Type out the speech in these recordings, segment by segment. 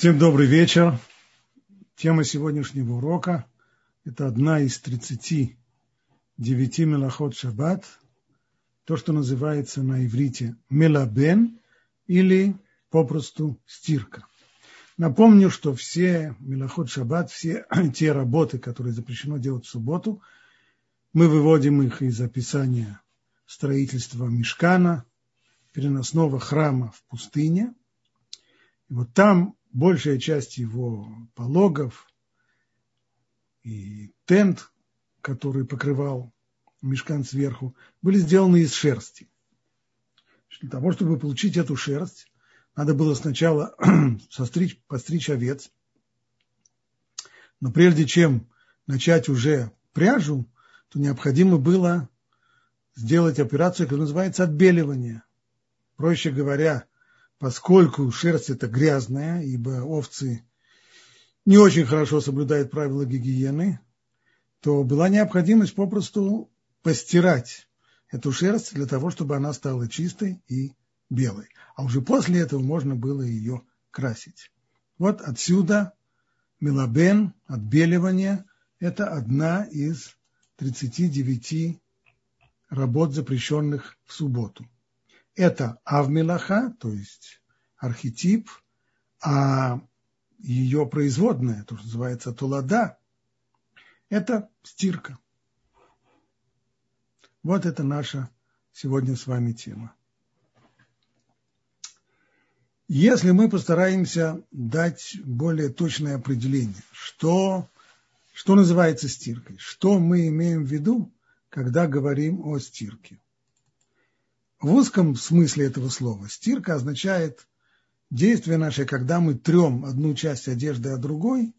Всем добрый вечер. Тема сегодняшнего урока – это одна из 39 мелахот шаббат, то, что называется на иврите мелабен или попросту стирка. Напомню, что все мелахот шаббат, все те работы, которые запрещено делать в субботу, мы выводим их из описания строительства мешкана, переносного храма в пустыне. И вот там большая часть его пологов и тент, который покрывал мешкан сверху, были сделаны из шерсти. Для того, чтобы получить эту шерсть, надо было сначала состричь, постричь овец. Но прежде чем начать уже пряжу, то необходимо было сделать операцию, которая называется отбеливание. Проще говоря, поскольку шерсть это грязная, ибо овцы не очень хорошо соблюдают правила гигиены, то была необходимость попросту постирать эту шерсть для того, чтобы она стала чистой и белой. А уже после этого можно было ее красить. Вот отсюда мелабен, отбеливание, это одна из 39 работ, запрещенных в субботу это авмелаха, то есть архетип, а ее производная, то, что называется тулада, это стирка. Вот это наша сегодня с вами тема. Если мы постараемся дать более точное определение, что, что называется стиркой, что мы имеем в виду, когда говорим о стирке – в узком смысле этого слова стирка означает действие наше, когда мы трем одну часть одежды от другой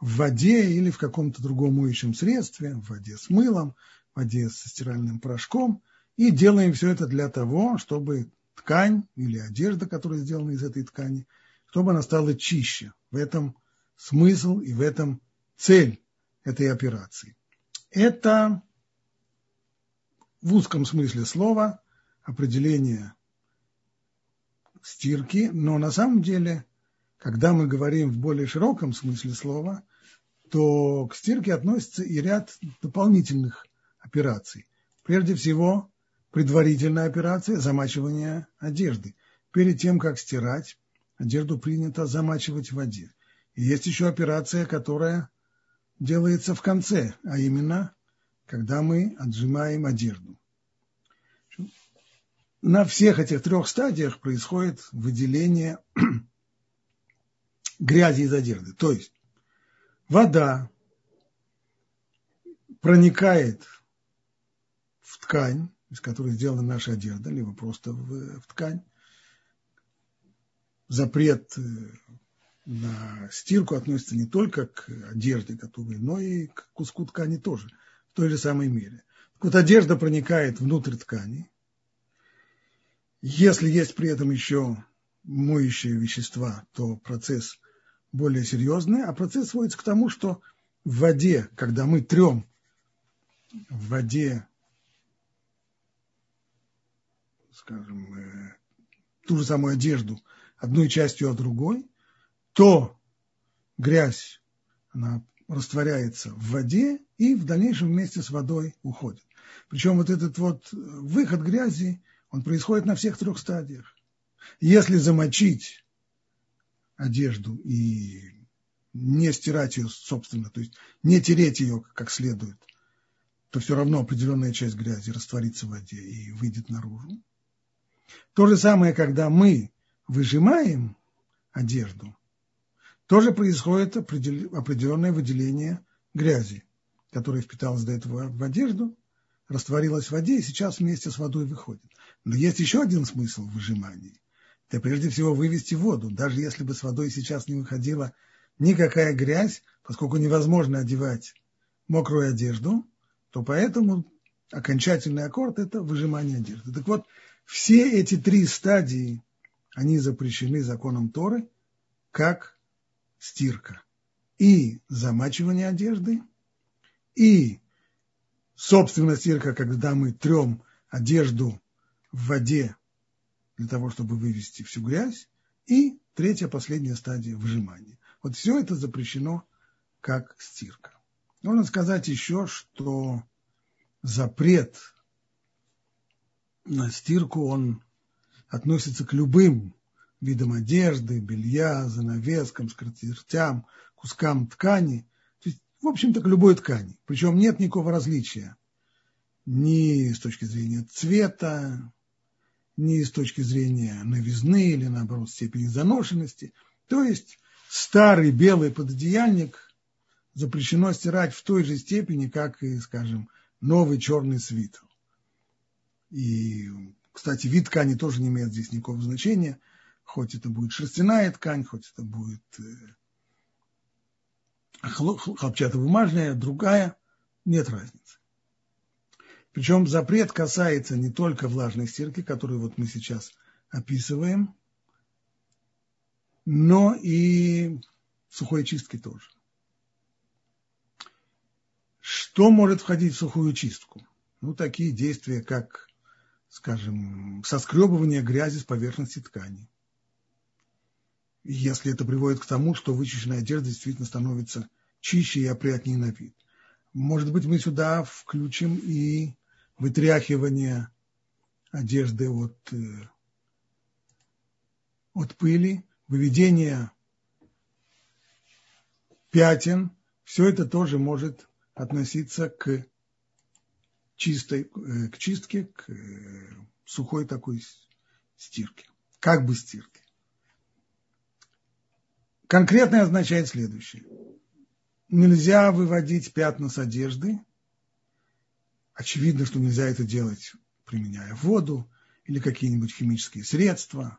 в воде или в каком-то другом моющем средстве, в воде с мылом, в воде со стиральным порошком, и делаем все это для того, чтобы ткань или одежда, которая сделана из этой ткани, чтобы она стала чище. В этом смысл и в этом цель этой операции. Это в узком смысле слова определение стирки, но на самом деле, когда мы говорим в более широком смысле слова, то к стирке относится и ряд дополнительных операций. Прежде всего, предварительная операция замачивания одежды. Перед тем, как стирать, одежду принято замачивать в воде. И есть еще операция, которая делается в конце, а именно, когда мы отжимаем одежду на всех этих трех стадиях происходит выделение грязи из одежды. То есть вода проникает в ткань, из которой сделана наша одежда, либо просто в, в ткань. Запрет э, на стирку относится не только к одежде готовой, но и к куску ткани тоже, в той же самой мере. Так вот, одежда проникает внутрь ткани, если есть при этом еще моющие вещества, то процесс более серьезный, а процесс сводится к тому, что в воде, когда мы трем в воде, скажем, э, ту же самую одежду одной частью, а другой, то грязь, она растворяется в воде и в дальнейшем вместе с водой уходит. Причем вот этот вот выход грязи – он происходит на всех трех стадиях. Если замочить одежду и не стирать ее, собственно, то есть не тереть ее как следует, то все равно определенная часть грязи растворится в воде и выйдет наружу. То же самое, когда мы выжимаем одежду, тоже происходит определенное выделение грязи, которая впиталась до этого в одежду, растворилась в воде и сейчас вместе с водой выходит. Но есть еще один смысл в. Это прежде всего вывести воду. Даже если бы с водой сейчас не выходила никакая грязь, поскольку невозможно одевать мокрую одежду, то поэтому окончательный аккорд – это выжимание одежды. Так вот, все эти три стадии, они запрещены законом Торы, как стирка. И замачивание одежды, и собственно стирка, когда мы трем одежду в воде для того, чтобы вывести всю грязь, и третья, последняя стадия выжимания. Вот все это запрещено как стирка. Можно сказать еще, что запрет на стирку, он относится к любым видам одежды, белья, занавескам, скатертям, кускам ткани, то есть, в общем-то, к любой ткани. Причем нет никакого различия ни с точки зрения цвета, ни с точки зрения новизны или, наоборот, степени заношенности. То есть старый белый пододеяльник запрещено стирать в той же степени, как и, скажем, новый черный свитер. И, кстати, вид ткани тоже не имеет здесь никакого значения, хоть это будет шерстяная ткань, хоть это будет э, хлопчатобумажная, другая, нет разницы. Причем запрет касается не только влажной стирки, которую вот мы сейчас описываем, но и сухой чистки тоже. Что может входить в сухую чистку? Ну, такие действия, как, скажем, соскребывание грязи с поверхности ткани. Если это приводит к тому, что вычищенная одежда действительно становится чище и опрятнее на вид. Может быть, мы сюда включим и вытряхивание одежды от, э, от пыли, выведение пятен. Все это тоже может относиться к чистой, э, к чистке, к э, сухой такой стирке, как бы стирке. Конкретное означает следующее. Нельзя выводить пятна с одежды. Очевидно, что нельзя это делать, применяя воду или какие-нибудь химические средства.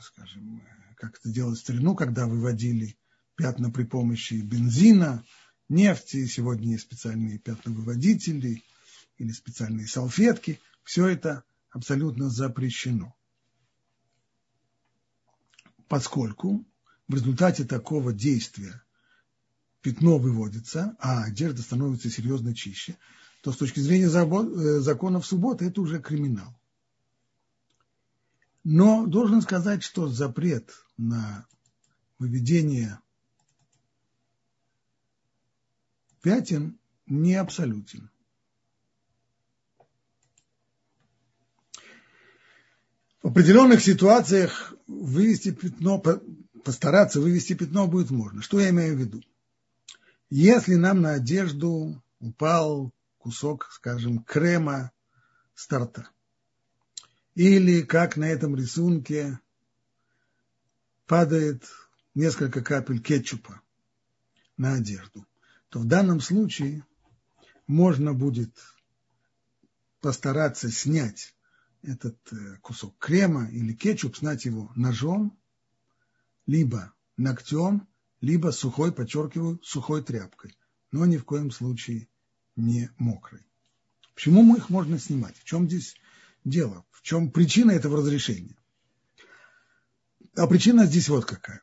Скажем, как это делать в старину, когда выводили пятна при помощи бензина – нефти, сегодня есть специальные пятновыводители или специальные салфетки. Все это абсолютно запрещено. Поскольку в результате такого действия пятно выводится, а одежда становится серьезно чище, то с точки зрения э, законов субботы это уже криминал. Но должен сказать, что запрет на выведение пятен не абсолютен. В определенных ситуациях вывести пятно, постараться вывести пятно будет можно. Что я имею в виду? Если нам на одежду упал кусок, скажем, крема с торта, или как на этом рисунке падает несколько капель кетчупа на одежду, то в данном случае можно будет постараться снять этот э, кусок крема или кетчуп, снять его ножом, либо ногтем, либо сухой, подчеркиваю, сухой тряпкой, но ни в коем случае не мокрой. Почему мы их можно снимать? В чем здесь дело? В чем причина этого разрешения? А причина здесь вот какая.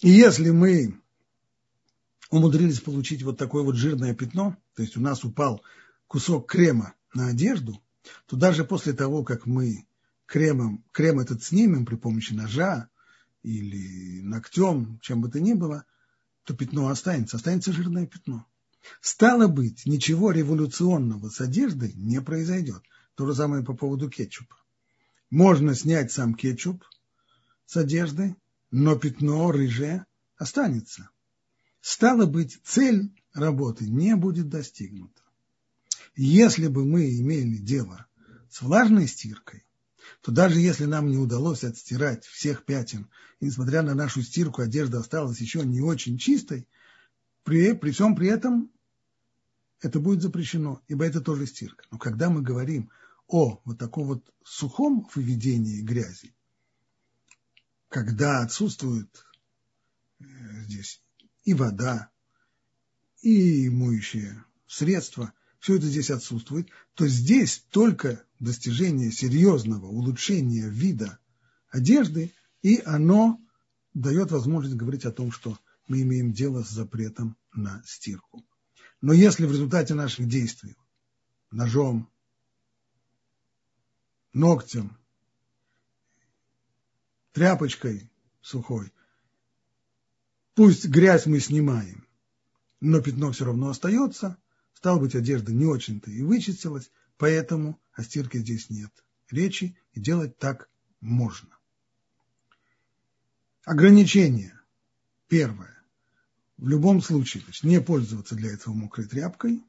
И если мы умудрились получить вот такое вот жирное пятно, то есть у нас упал кусок крема на одежду, то даже после того, как мы кремом, крем этот снимем при помощи ножа или ногтем, чем бы то ни было, то пятно останется, останется жирное пятно. Стало быть, ничего революционного с одеждой не произойдет. То же самое по поводу кетчупа. Можно снять сам кетчуп с одежды, но пятно рыжее останется. Стало быть, цель работы не будет достигнута. Если бы мы имели дело с влажной стиркой, то даже если нам не удалось отстирать всех пятен, и несмотря на нашу стирку одежда осталась еще не очень чистой, при, при всем при этом это будет запрещено, ибо это тоже стирка. Но когда мы говорим о вот таком вот сухом выведении грязи, когда отсутствует э, здесь и вода, и моющие средства, все это здесь отсутствует, то здесь только достижение серьезного улучшения вида одежды, и оно дает возможность говорить о том, что мы имеем дело с запретом на стирку. Но если в результате наших действий ножом, ногтем, тряпочкой сухой. Пусть грязь мы снимаем, но пятно все равно остается. Стало быть, одежда не очень-то и вычистилась, поэтому о стирке здесь нет речи, и делать так можно. Ограничение. Первое. В любом случае, то есть не пользоваться для этого мокрой тряпкой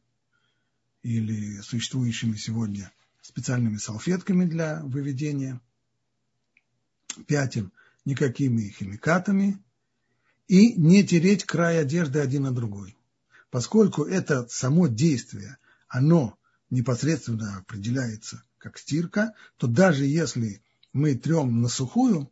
или существующими сегодня специальными салфетками для выведения пятен, никакими химикатами и не тереть край одежды один на другой. Поскольку это само действие, оно непосредственно определяется как стирка, то даже если мы трем на сухую,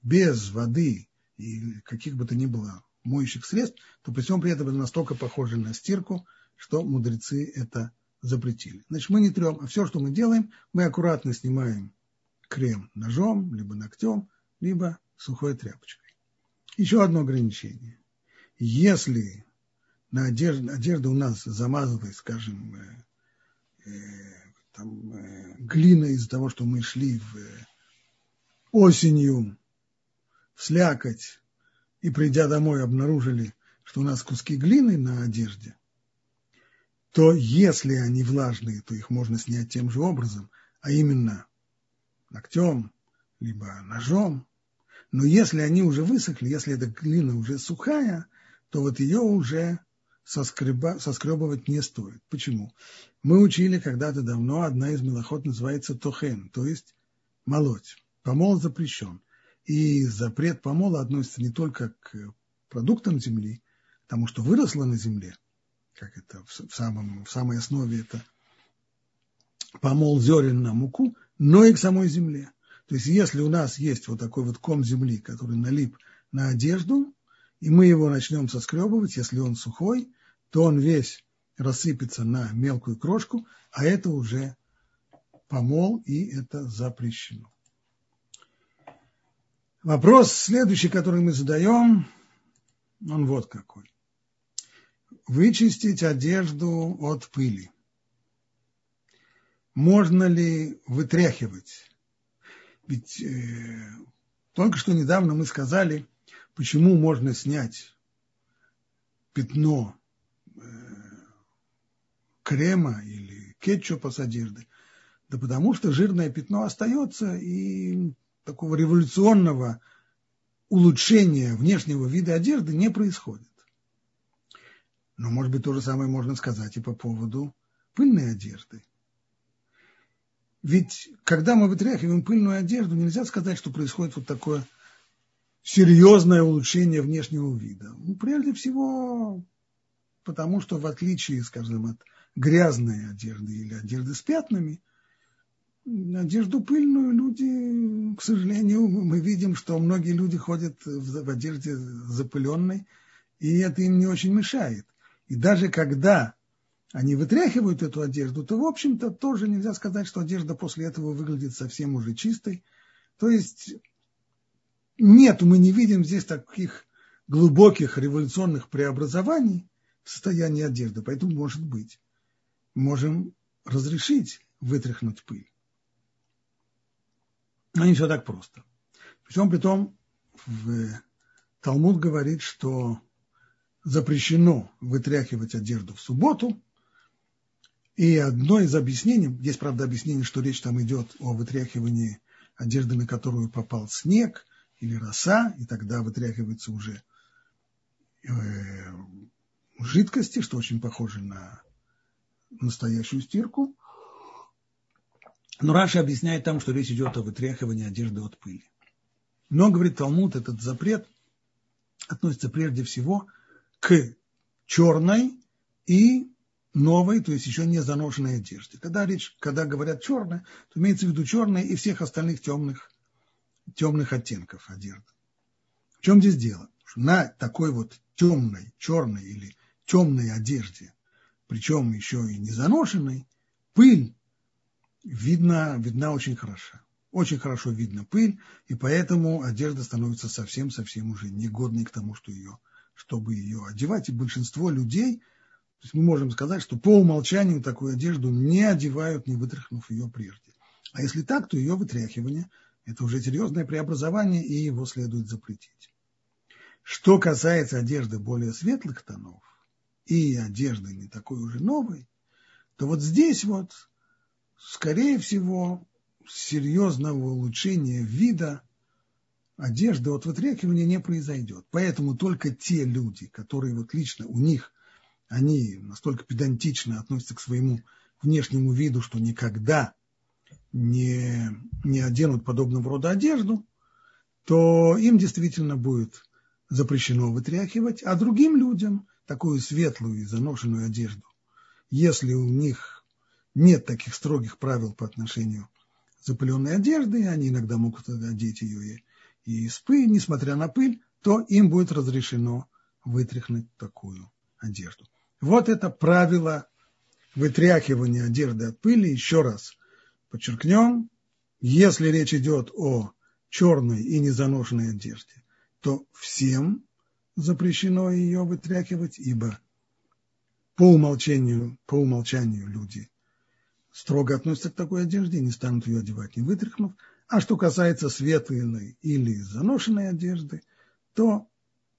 без воды и каких бы то ни было моющих средств, то при всем при этом это настолько похоже на стирку, что мудрецы это запретили. Значит, мы не трем, а все, что мы делаем, мы аккуратно снимаем крем ножом, либо ногтем, либо сухой тряпочкой. Еще одно ограничение. Если на одежде, одежда у нас замазывает, скажем, э, э, там, э, глина из-за того, что мы шли в, э, осенью в слякоть и, придя домой, обнаружили, что у нас куски глины на одежде, то если они влажные, то их можно снять тем же образом, а именно ногтем, либо ножом. Но если они уже высохли, если эта глина уже сухая, то вот ее уже соскреба, соскребывать не стоит. Почему? Мы учили когда-то давно, одна из мелоход называется тохен, то есть молоть. Помол запрещен. И запрет помола относится не только к продуктам земли, тому, что выросло на земле, как это в, самом, в самой основе это помол зерен на муку, но и к самой земле. То есть если у нас есть вот такой вот ком земли, который налип на одежду, и мы его начнем соскребывать, если он сухой, то он весь рассыпется на мелкую крошку, а это уже помол, и это запрещено. Вопрос следующий, который мы задаем, он вот какой. Вычистить одежду от пыли. Можно ли вытряхивать? Ведь э, только что недавно мы сказали, почему можно снять пятно э, крема или кетчупа с одежды. Да потому что жирное пятно остается, и такого революционного улучшения внешнего вида одежды не происходит. Но, может быть, то же самое можно сказать и по поводу пыльной одежды. Ведь когда мы вытряхиваем пыльную одежду, нельзя сказать, что происходит вот такое серьезное улучшение внешнего вида. Ну, прежде всего, потому что в отличие, скажем, от грязной одежды или одежды с пятнами, одежду пыльную люди, к сожалению, мы видим, что многие люди ходят в, одежде запыленной, и это им не очень мешает. И даже когда они вытряхивают эту одежду, то, в общем-то, тоже нельзя сказать, что одежда после этого выглядит совсем уже чистой. То есть нет, мы не видим здесь таких глубоких революционных преобразований в состоянии одежды. Поэтому, может быть, можем разрешить вытряхнуть пыль. Но не все так просто. Причем при том, в Талмуд говорит, что запрещено вытряхивать одежду в субботу. И одно из объяснений, есть, правда, объяснение, что речь там идет о вытряхивании одежды, на которую попал снег или роса, и тогда вытряхивается уже э, жидкости, что очень похоже на настоящую стирку. Но Раша объясняет там, что речь идет о вытряхивании одежды от пыли. Но, говорит Талмуд, этот запрет относится прежде всего к черной и новой, то есть еще не заношенной одежде. Когда речь, когда говорят черная, то имеется в виду черная и всех остальных темных, темных оттенков одежды. В чем здесь дело? На такой вот темной, черной или темной одежде, причем еще и не заношенной, пыль видна, видна очень хорошо. Очень хорошо видно пыль, и поэтому одежда становится совсем-совсем уже негодной к тому, что ее, чтобы ее одевать. И большинство людей, то есть мы можем сказать, что по умолчанию такую одежду не одевают, не вытряхнув ее прежде. А если так, то ее вытряхивание Это уже серьезное преобразование, и его следует запретить. Что касается одежды более светлых тонов и одежды не такой уже новой, то вот здесь вот, скорее всего, серьезного улучшения вида одежды от вытряхивания не произойдет. Поэтому только те люди, которые вот лично у них, они настолько педантично относятся к своему внешнему виду, что никогда не, не оденут подобного рода одежду, то им действительно будет запрещено вытряхивать, а другим людям такую светлую и заношенную одежду, если у них нет таких строгих правил по отношению к запыленной одежды, они иногда могут одеть ее и, и из пыли, несмотря на пыль, то им будет разрешено вытряхнуть такую одежду. Вот это правило вытряхивания одежды от пыли. Еще раз подчеркнем, если речь идет о черной и незаношенной одежде, то всем запрещено ее вытряхивать, ибо по умолчанию, по умолчанию люди строго относятся к такой одежде не станут ее одевать, не вытряхнув. А что касается светлой или заношенной одежды, то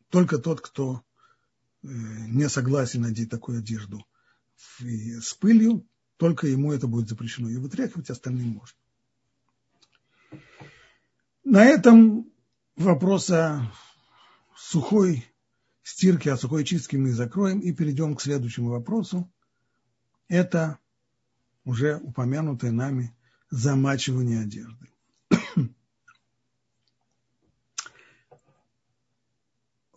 только тот, кто э, не согласен надеть такую одежду с пылью, только ему это будет запрещено. И вытряхивать остальным можно. На этом вопрос о сухой стирке, о сухой чистке мы закроем и перейдем к следующему вопросу. Это уже упомянутое нами замачивание одежды.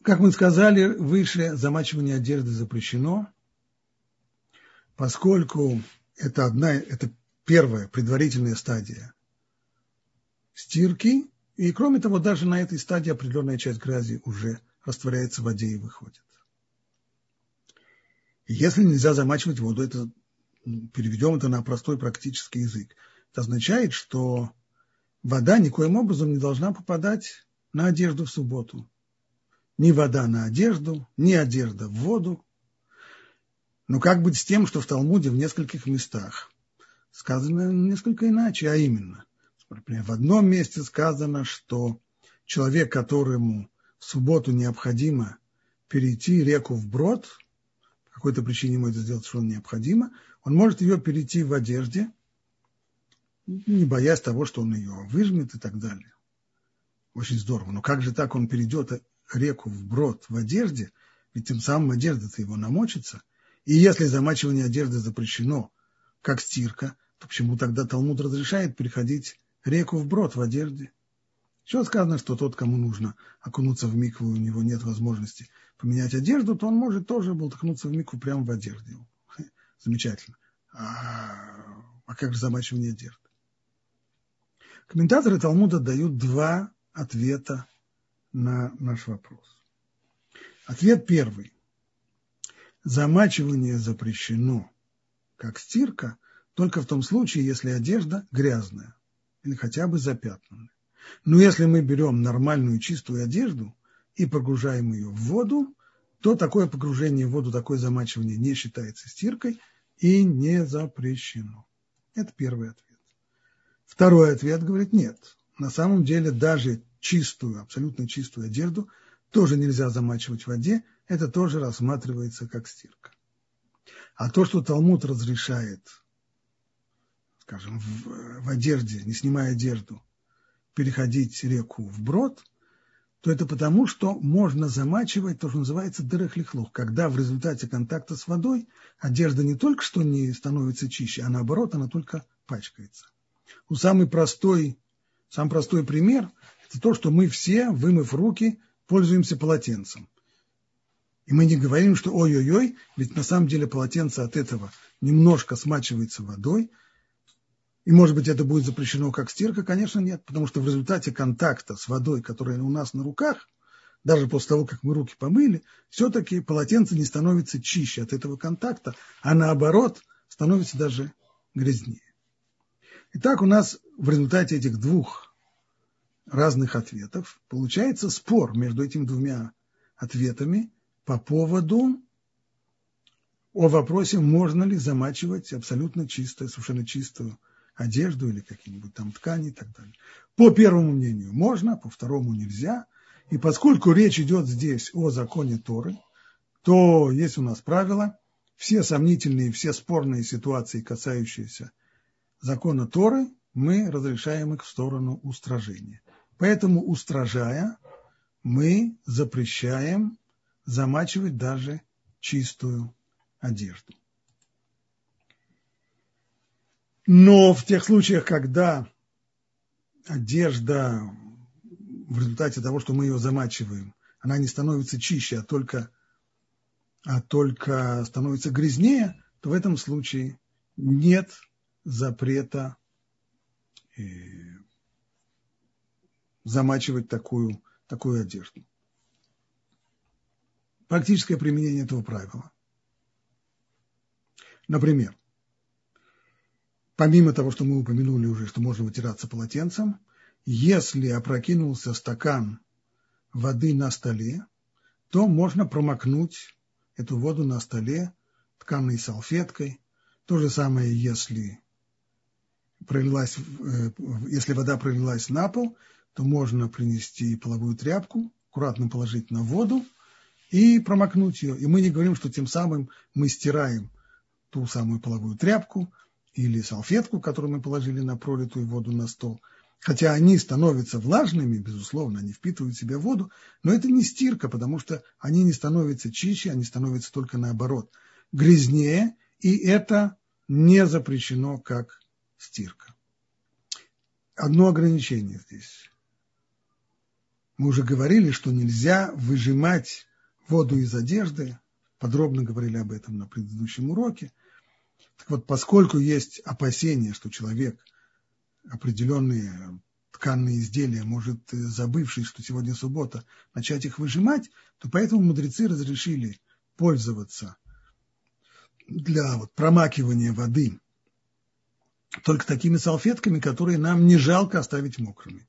Как мы сказали выше, замачивание одежды запрещено, поскольку это одна, это первая предварительная стадия стирки, и кроме того, даже на этой стадии определенная часть грязи уже растворяется в воде и выходит. Если нельзя замачивать воду, это переведем это на простой практический язык. Это означает, что вода никоим образом не должна попадать на одежду в субботу. Ни вода на одежду, ни одежда в воду. Но как быть с тем, что в Талмуде в нескольких местах сказано несколько иначе, а именно – Например, в одном месте сказано, что человек, которому в субботу необходимо перейти реку вброд, по какой-то причине ему это сделать что необходимо, он может ее перейти в одежде, не боясь того, что он ее выжмет и так далее. Очень здорово. Но как же так он перейдет реку вброд в одежде, ведь тем самым одежда-то его намочится. И если замачивание одежды запрещено, как стирка, то почему тогда Талмуд разрешает переходить реку вброд в одежде. Еще сказано, что тот, кому нужно окунуться в микву, у него нет возможности поменять одежду, то он может тоже болтыхнуться в микву прямо в одежде. Замечательно. А, а как же замачивание одежды? Комментаторы Талмуда дают два ответа на наш вопрос. Ответ первый. Замачивание запрещено, как стирка, только в том случае, если одежда грязная или хотя бы запятнаны. Но если мы берем нормальную чистую одежду и погружаем ее в воду, то такое погружение в воду, такое замачивание не считается стиркой и не запрещено. Это первый ответ. Второй ответ говорит нет. На самом деле даже чистую, абсолютно чистую одежду тоже нельзя замачивать в воде, это тоже рассматривается как стирка. А то, что Талмуд разрешает скажем, в, в одежде, не снимая одежду, переходить реку вброд, то это потому, что можно замачивать то, что называется дырахлихлух, когда в результате контакта с водой одежда не только что не становится чище, а наоборот, она только пачкается. У самый простой, самый простой пример – это то, что мы все, вымыв руки, пользуемся полотенцем. И мы не говорим, что ой-ой-ой, ведь на самом деле полотенце от этого немножко смачивается водой – и, может быть, это будет запрещено как стирка? Конечно, нет, потому что в результате контакта с водой, которая у нас на руках, даже после того, как мы руки помыли, все-таки полотенце не становится чище от этого контакта, а наоборот, становится даже грязнее. Итак, у нас в результате этих двух разных ответов получается спор между этими двумя ответами по поводу о вопросе, можно ли замачивать абсолютно чистую, совершенно чистую одежду или какие-нибудь там ткани и так далее. По первому мнению можно, по второму нельзя. И поскольку речь идет здесь о законе Торы, то есть у нас правило, все сомнительные, все спорные ситуации, касающиеся закона Торы, мы разрешаем их в сторону устражения. Поэтому, устражая, мы запрещаем замачивать даже чистую одежду. Но в тех случаях, когда одежда в результате того, что мы ее замачиваем, она не становится чище, а только, а только становится грязнее, то в этом случае нет запрета э, замачивать такую, такую одежду. Практическое применение этого правила. Например, помимо того, что мы упомянули уже, что можно вытираться полотенцем, если опрокинулся стакан воды на столе, то можно промокнуть эту воду на столе тканой салфеткой. То же самое, если, пролилась, э, если вода пролилась на пол, то можно принести половую тряпку, аккуратно положить на воду и промокнуть ее. И мы не говорим, что тем самым мы стираем ту самую половую тряпку или салфетку, которую мы положили на пролитую воду на стол. Хотя они становятся влажными, безусловно, они впитывают в себя воду, но это не стирка, потому что они не становятся чище, они становятся только наоборот грязнее, и это не запрещено как стирка. Одно ограничение здесь. Мы уже говорили, что нельзя выжимать воду из одежды, подробно говорили об этом на предыдущем уроке. Так вот, поскольку есть опасение, что человек определенные тканные изделия может, э, забывшись, что сегодня суббота, начать их выжимать, то поэтому мудрецы разрешили пользоваться для вот, промакивания воды только такими салфетками, которые нам не жалко оставить мокрыми.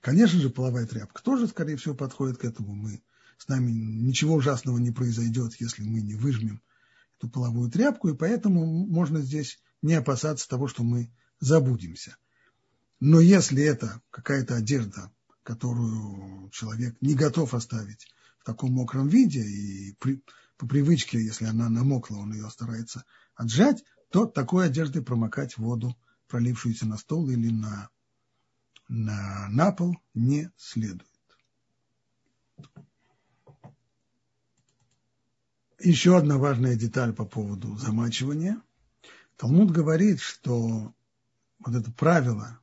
Конечно же, половая тряпка тоже, скорее всего, подходит к этому. Мы, с нами ничего ужасного не произойдет, если мы не выжмем эту половую тряпку, и поэтому можно здесь не опасаться того, что мы забудемся. Но если это какая-то одежда, которую человек не готов оставить в таком мокром виде, и при, по привычке, если она намокла, он ее старается отжать, то такой одеждой промокать воду, пролившуюся на стол или на на, на пол не следует. Еще одна важная деталь по поводу замачивания. Талмуд говорит, что вот это правило,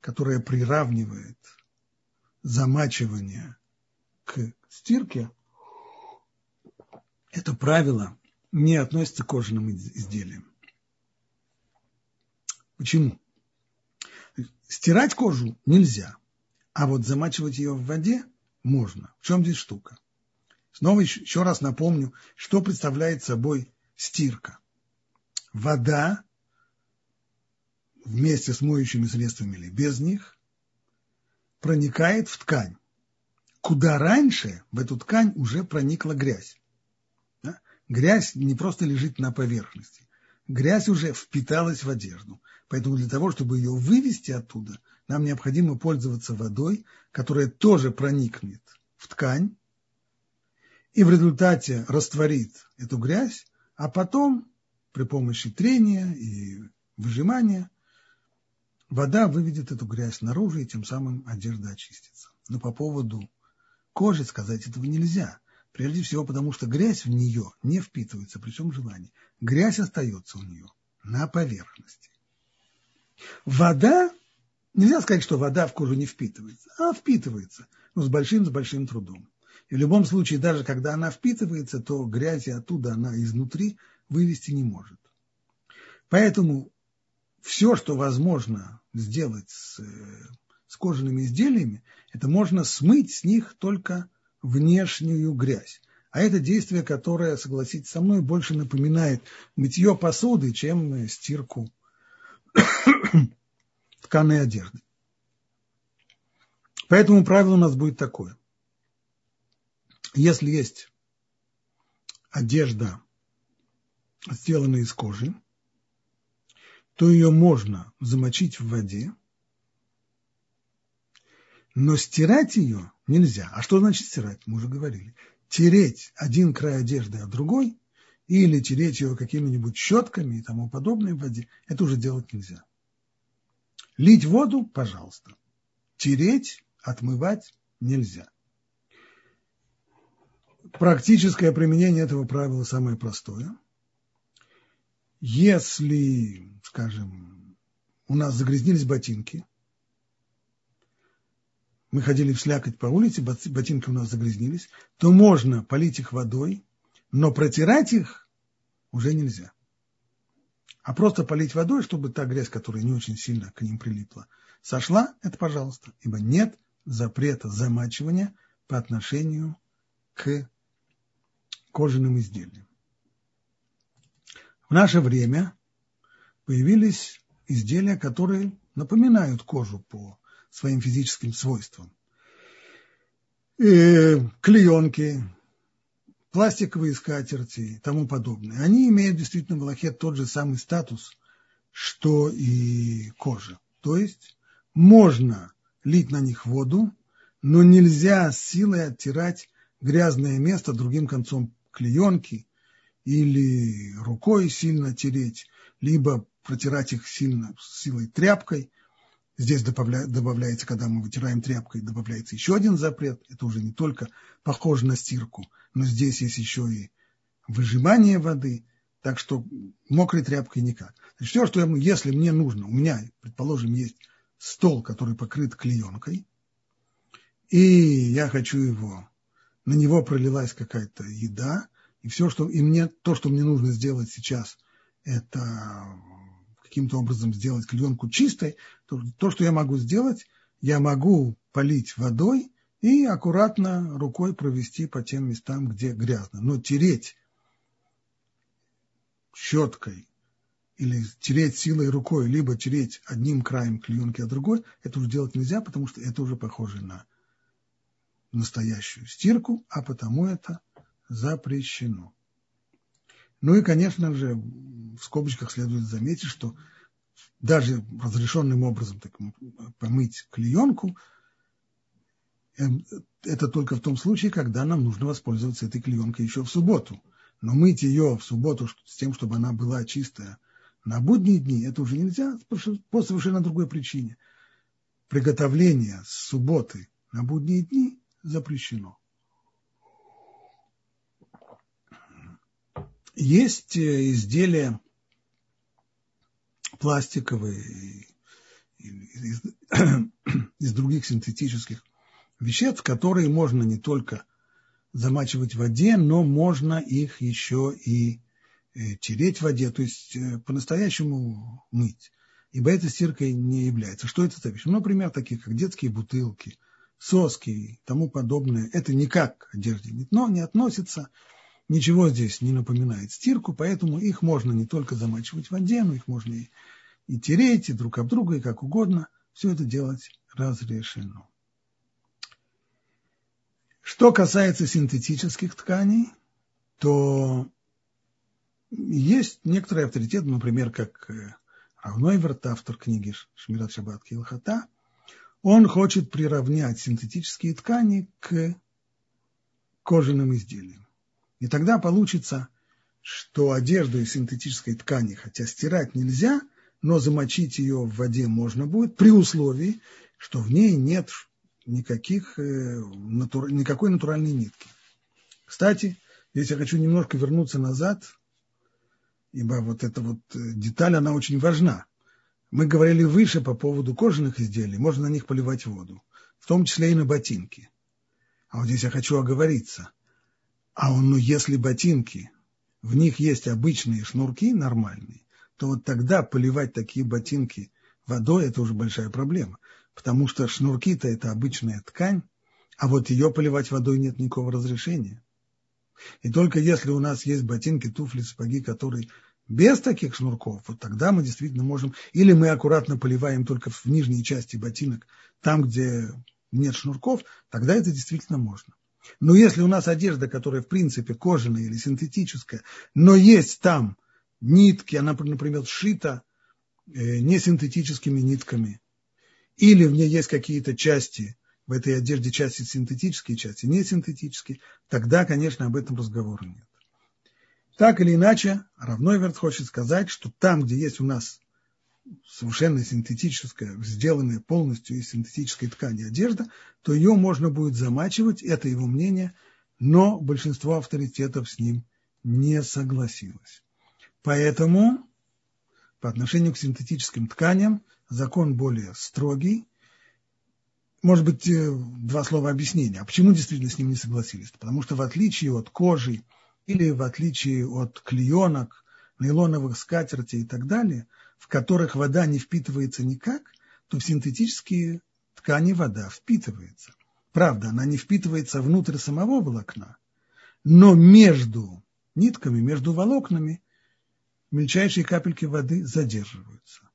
которое приравнивает замачивание к стирке, это правило не относится к кожаным изделиям. Почему? Стирать кожу нельзя, а вот замачивать ее в воде можно. В чем здесь штука? Снова еще раз напомню, что представляет собой стирка. Вода вместе с моющими средствами или без них проникает в ткань, куда раньше в эту ткань уже проникла грязь. Да? Грязь не просто лежит на поверхности, грязь уже впиталась в одежду. Поэтому для того, чтобы ее вывести оттуда, нам необходимо пользоваться водой, которая тоже проникнет в ткань и в результате растворит эту грязь, а потом при помощи трения и выжимания вода выведет эту грязь наружу, и тем самым одежда очистится. Но по поводу кожи сказать этого нельзя. Прежде всего потому, что грязь в нее не впитывается при всем желании. Грязь остается у нее на поверхности. Вода, нельзя сказать, что вода в кожу не впитывается, а впитывается, но с большим, с большим трудом. И в любом случае, даже когда она впитывается, то грязи оттуда она изнутри вывести не может. Поэтому все, что возможно сделать с, с кожаными изделиями, это можно смыть с них только внешнюю грязь. А это действие, которое, согласитесь со мной, больше напоминает мытье посуды, чем стирку тканой одежды. Поэтому правило у нас будет такое. Если есть одежда, сделанная из кожи, то ее можно замочить в воде, но стирать ее нельзя. А что значит стирать? Мы уже говорили. Тереть один край одежды, а другой, или тереть ее какими-нибудь щетками и тому подобное в воде, это уже делать нельзя. Лить воду, пожалуйста. Тереть, отмывать нельзя. Практическое применение этого правила самое простое. Если, скажем, у нас загрязнились ботинки – мы ходили в слякоть по улице, ботинки у нас загрязнились, то можно полить их водой, но протирать их уже нельзя. А просто полить водой, чтобы та грязь, которая не очень сильно к ним прилипла, сошла, это пожалуйста, ибо нет запрета замачивания по отношению к кожаным изделиям. В наше время появились изделия, которые напоминают кожу по своим физическим свойствам. И клеенки, пластиковые скатерти и тому подобное. Они имеют действительно в Аллахе тот же самый статус, что и кожа. То есть можно лить на них воду, но нельзя силой оттирать грязное место другим концом клеенки или рукой сильно тереть, либо протирать их сильно силой тряпкой – Здесь добавляется, когда мы вытираем тряпкой, добавляется еще один запрет. Это уже не только похоже на стирку, но здесь есть еще и выжимание воды. Так что мокрой тряпкой никак. Значит, все, что я, если мне нужно, у меня, предположим, есть стол, который покрыт клеенкой, и я хочу его, на него пролилась какая-то еда, и все, что, и мне, то, что мне нужно сделать сейчас, это каким-то образом сделать клеенку чистой, то, то, что я могу сделать, я могу полить водой и аккуратно рукой провести по тем местам, где грязно. Но тереть щеткой или тереть силой рукой, либо тереть одним краем клеенки, а другой, это уже делать нельзя, потому что это уже похоже на настоящую стирку, а потому это запрещено. Ну и, конечно же, в скобочках следует заметить, что даже разрешенным образом так, помыть клеенку, эм, это только в том случае, когда нам нужно воспользоваться этой клеенкой еще в субботу. Но мыть ее в субботу с тем, чтобы она была чистая на будние дни, это уже нельзя по совершенно другой причине. Приготовление с субботы на будние дни запрещено. Есть э, изделия пластиковые из, из других синтетических веществ, которые можно не только замачивать в воде, но можно их еще и э, тереть в воде, то есть э, по-настоящему мыть. Ибо это стиркой не является. Что это за вещи? Ну, например, такие как детские бутылки, соски и тому подобное. Это никак к одежде но не относится Ничего здесь не напоминает стирку, поэтому их можно не только замачивать в воде, но их можно и, и тереть, и друг об друга, и как угодно. Все это делать разрешено. Что касается синтетических тканей, то есть некоторые авторитеты, например, как э, Равнойверт, автор книги Шмират Шаббат Килхата, он хочет приравнять синтетические ткани к кожаным изделиям. И тогда получится, что одежду из синтетической ткани, хотя стирать нельзя, но замочить ее в воде можно будет при условии, что в ней нет никаких, э, никакой натуральной нитки. Кстати, здесь я хочу немножко вернуться назад, ибо вот эта вот э, деталь, она очень важна. Мы говорили выше по поводу кожаных изделий, можно на них поливать воду, в том числе и на ботинки. А вот здесь я хочу оговориться. А он, ну, если ботинки, в них есть обычные шнурки нормальные, то вот тогда поливать такие ботинки водой – это уже большая проблема. Потому что шнурки-то это обычная ткань, а вот ее поливать водой нет никакого разрешения. И только если у нас есть ботинки, туфли, сапоги, которые без таких шнурков, вот тогда мы действительно можем, или мы аккуратно поливаем только в нижней части ботинок, там, где нет шнурков, тогда это действительно можно. Но если у нас одежда, которая в принципе кожаная или синтетическая, но есть там нитки, она, например, сшита э, не синтетическими нитками, или в ней есть какие-то части, в этой одежде части синтетические, части не синтетические, тогда, конечно, об этом разговора нет. Так или иначе, Равнойверт хочет сказать, что там, где есть у нас совершенно синтетическая, сделанная полностью из синтетической ткани одежда, то ее можно будет замачивать, это его мнение, но большинство авторитетов с ним не согласилось. Поэтому по отношению к синтетическим тканям закон более строгий. Может быть, э, два слова объяснения. А почему действительно с ним не согласились? Потому что в отличие от кожи или в отличие от клеенок, нейлоновых скатертей и так далее, в которых вода не впитывается никак, то в синтетические ткани вода впитывается. Правда, она не впитывается внутрь самого волокна, но между нитками, между волокнами мельчайшие капельки воды задерживаются.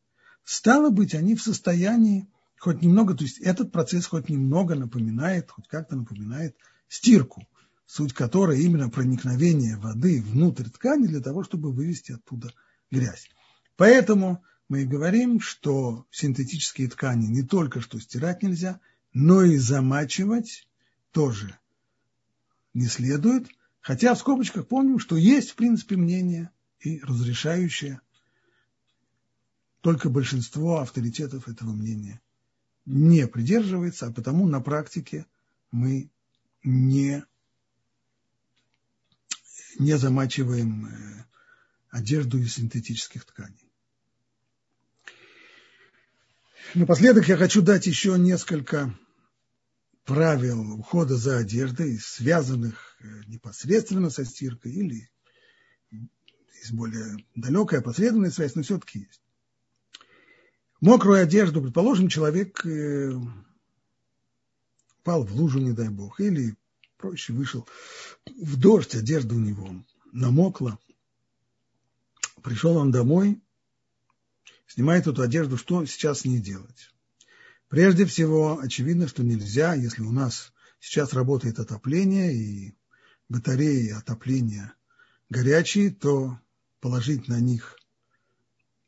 Стало быть, они в состоянии хоть немного, то есть этот процесс хоть немного напоминает, хоть как-то напоминает стирку, суть которой именно проникновение воды внутрь ткани для того, чтобы вывести оттуда грязь. Поэтому мы и говорим, что синтетические ткани не только что стирать нельзя, но и замачивать тоже не следует, хотя в скобочках помним, что есть в принципе мнение и разрешающее, только большинство авторитетов этого мнения не придерживается, а потому на практике мы не, не замачиваем э, одежду из синтетических тканей. Напоследок я хочу дать еще несколько правил ухода за одеждой, связанных э, непосредственно со стиркой или есть более далекая посредственная связь, но все-таки есть. Мокрую одежду, предположим, человек э, пал в лужу, не дай бог, или проще вышел в дождь, одежда у него намокла. Пришел он домой, снимает эту одежду, что сейчас с ней делать? Прежде всего, очевидно, что нельзя, если у нас сейчас работает отопление и батареи отопления горячие, то положить на них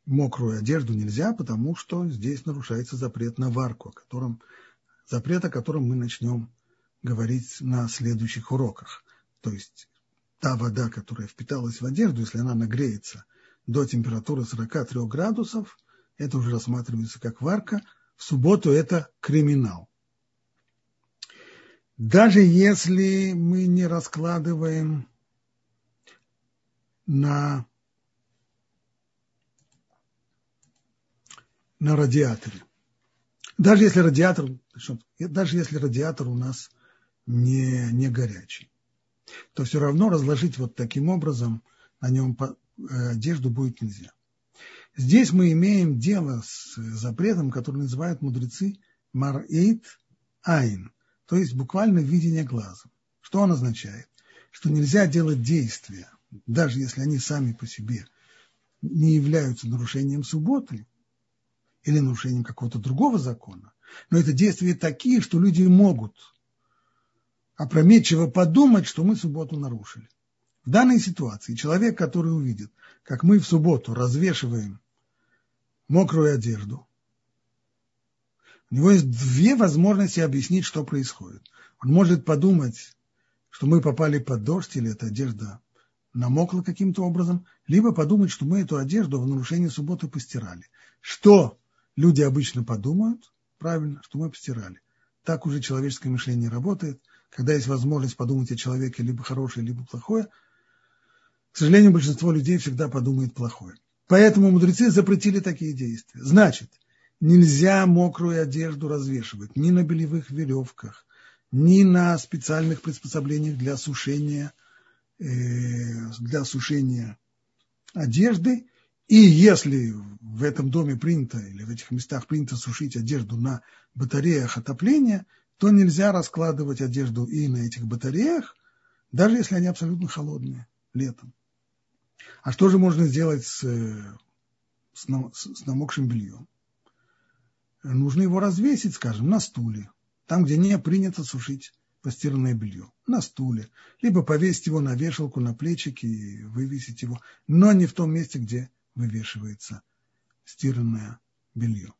мокрую одежду нельзя, потому что здесь нарушается запрет на варку, о котором, запрет, о котором мы начнем говорить на следующих уроках. То есть та вода, которая впиталась в одежду, если она нагреется до температуры 43 градусов, это уже рассматривается как варка, в субботу это криминал. Даже если мы не раскладываем на, на радиаторе, даже если радиатор, даже если радиатор у нас не, не горячий, то все равно разложить вот таким образом на нем одежду будет нельзя. Здесь мы имеем дело с запретом, который называют мудрецы марейт айн, то есть буквально видение глазом. Что он означает? Что нельзя делать действия, даже если они сами по себе не являются нарушением субботы или нарушением какого-то другого закона, но это действия такие, что люди могут опрометчиво подумать, что мы субботу нарушили. В данной ситуации человек, который увидит, как мы в субботу развешиваем мокрую одежду, у него есть две возможности объяснить, что происходит. Он может подумать, что мы попали под дождь, или эта одежда намокла каким-то образом, либо подумать, что мы эту одежду в нарушении субботы постирали. Что люди обычно подумают? Правильно, что мы постирали. Так уже человеческое мышление работает. Когда есть возможность подумать о человеке либо хорошее, либо плохое – к сожалению, большинство людей всегда подумает плохое. Поэтому мудрецы запретили такие действия. Значит, нельзя мокрую одежду развешивать ни на белевых веревках, ни на специальных приспособлениях для сушения, э, для сушения одежды. И если в этом доме принято или в этих местах принято сушить одежду на батареях отопления, то нельзя раскладывать одежду и на этих батареях, даже если они абсолютно холодные летом. А что же можно сделать с, с, с намокшим бельем? Нужно его развесить, скажем, на стуле, там, где не принято сушить постиранное белье, на стуле, либо повесить его на вешалку, на плечики и вывесить его, но не в том месте, где вывешивается стиранное белье.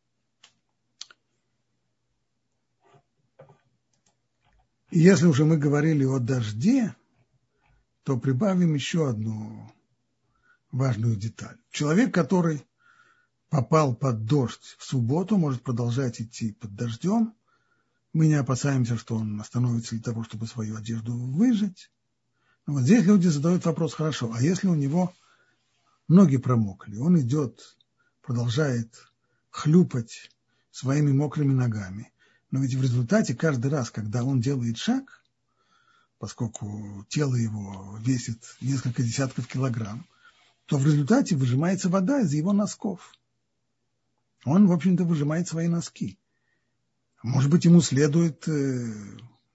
И если уже мы говорили о дожде, то прибавим еще одну важную деталь. Человек, который попал под дождь в субботу, может продолжать идти под дождем. Мы не опасаемся, что он остановится для того, чтобы свою одежду выжать. Но вот здесь люди задают вопрос, хорошо, а если у него ноги промокли, он идет, продолжает хлюпать своими мокрыми ногами, но ведь в результате каждый раз, когда он делает шаг, поскольку тело его весит несколько десятков килограмм, то в результате выжимается вода из его носков. Он, в общем-то, выжимает свои носки. Может быть, ему следует э,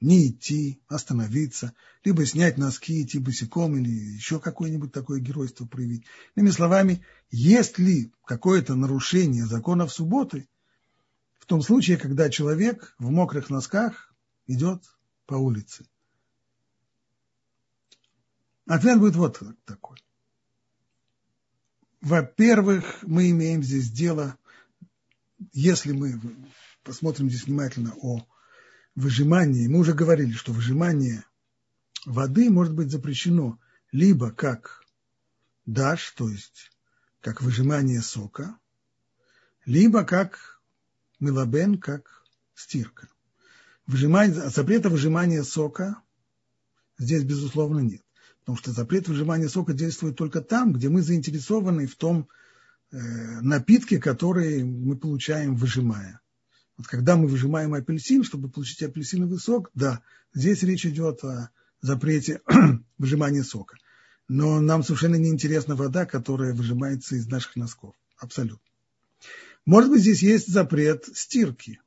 не идти, остановиться, либо снять носки, идти босиком, или еще какое-нибудь такое геройство проявить. Иными словами, есть ли какое-то нарушение законов субботы – в том случае, когда человек в мокрых носках идет по улице. Ответ будет вот такой. Во-первых, мы имеем здесь дело, если мы посмотрим здесь внимательно о выжимании, мы уже говорили, что выжимание воды может быть запрещено либо как даш, то есть как выжимание сока, либо как мелабен как стирка. Выжимание, запрета выжимания сока здесь, безусловно, нет. Потому что запрет выжимания сока действует только там, где мы заинтересованы в том э, напитке, который мы получаем, выжимая. Вот когда мы выжимаем апельсин, чтобы получить апельсиновый сок, да, здесь речь идет о запрете выжимания сока. Но нам совершенно не интересна вода, которая выжимается из наших носков. Абсолютно. Может быть, здесь есть запрет стирки.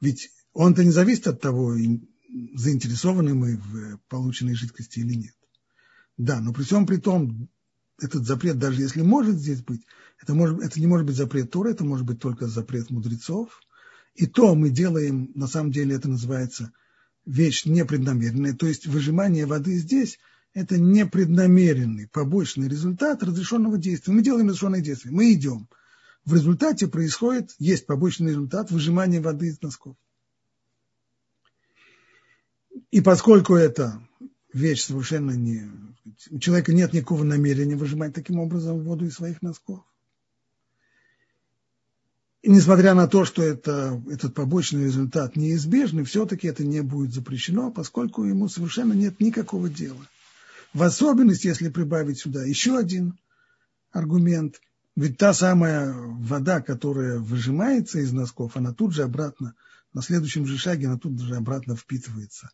Ведь он-то не зависит от того, заинтересованы мы в полученной жидкости или нет. Да, но при всем при том, этот запрет, даже если может здесь быть, это, может, это не может быть запрет Торы, это может быть только запрет мудрецов. И то мы делаем, на самом деле это называется вещь непреднамеренная. То есть выжимание воды здесь – это непреднамеренный побочный результат разрешенного действия. Мы делаем разрешенное действие, мы идем – в результате происходит, есть побочный результат выжимания воды из носков. И поскольку это вещь совершенно не... У человека нет никакого намерения выжимать таким образом воду из своих носков. И несмотря на то, что это, этот побочный результат неизбежный, все-таки это не будет запрещено, поскольку ему совершенно нет никакого дела. В особенности, если прибавить сюда еще один аргумент, ведь та самая вода, которая выжимается из носков, она тут же обратно, на следующем же шаге она тут же обратно впитывается.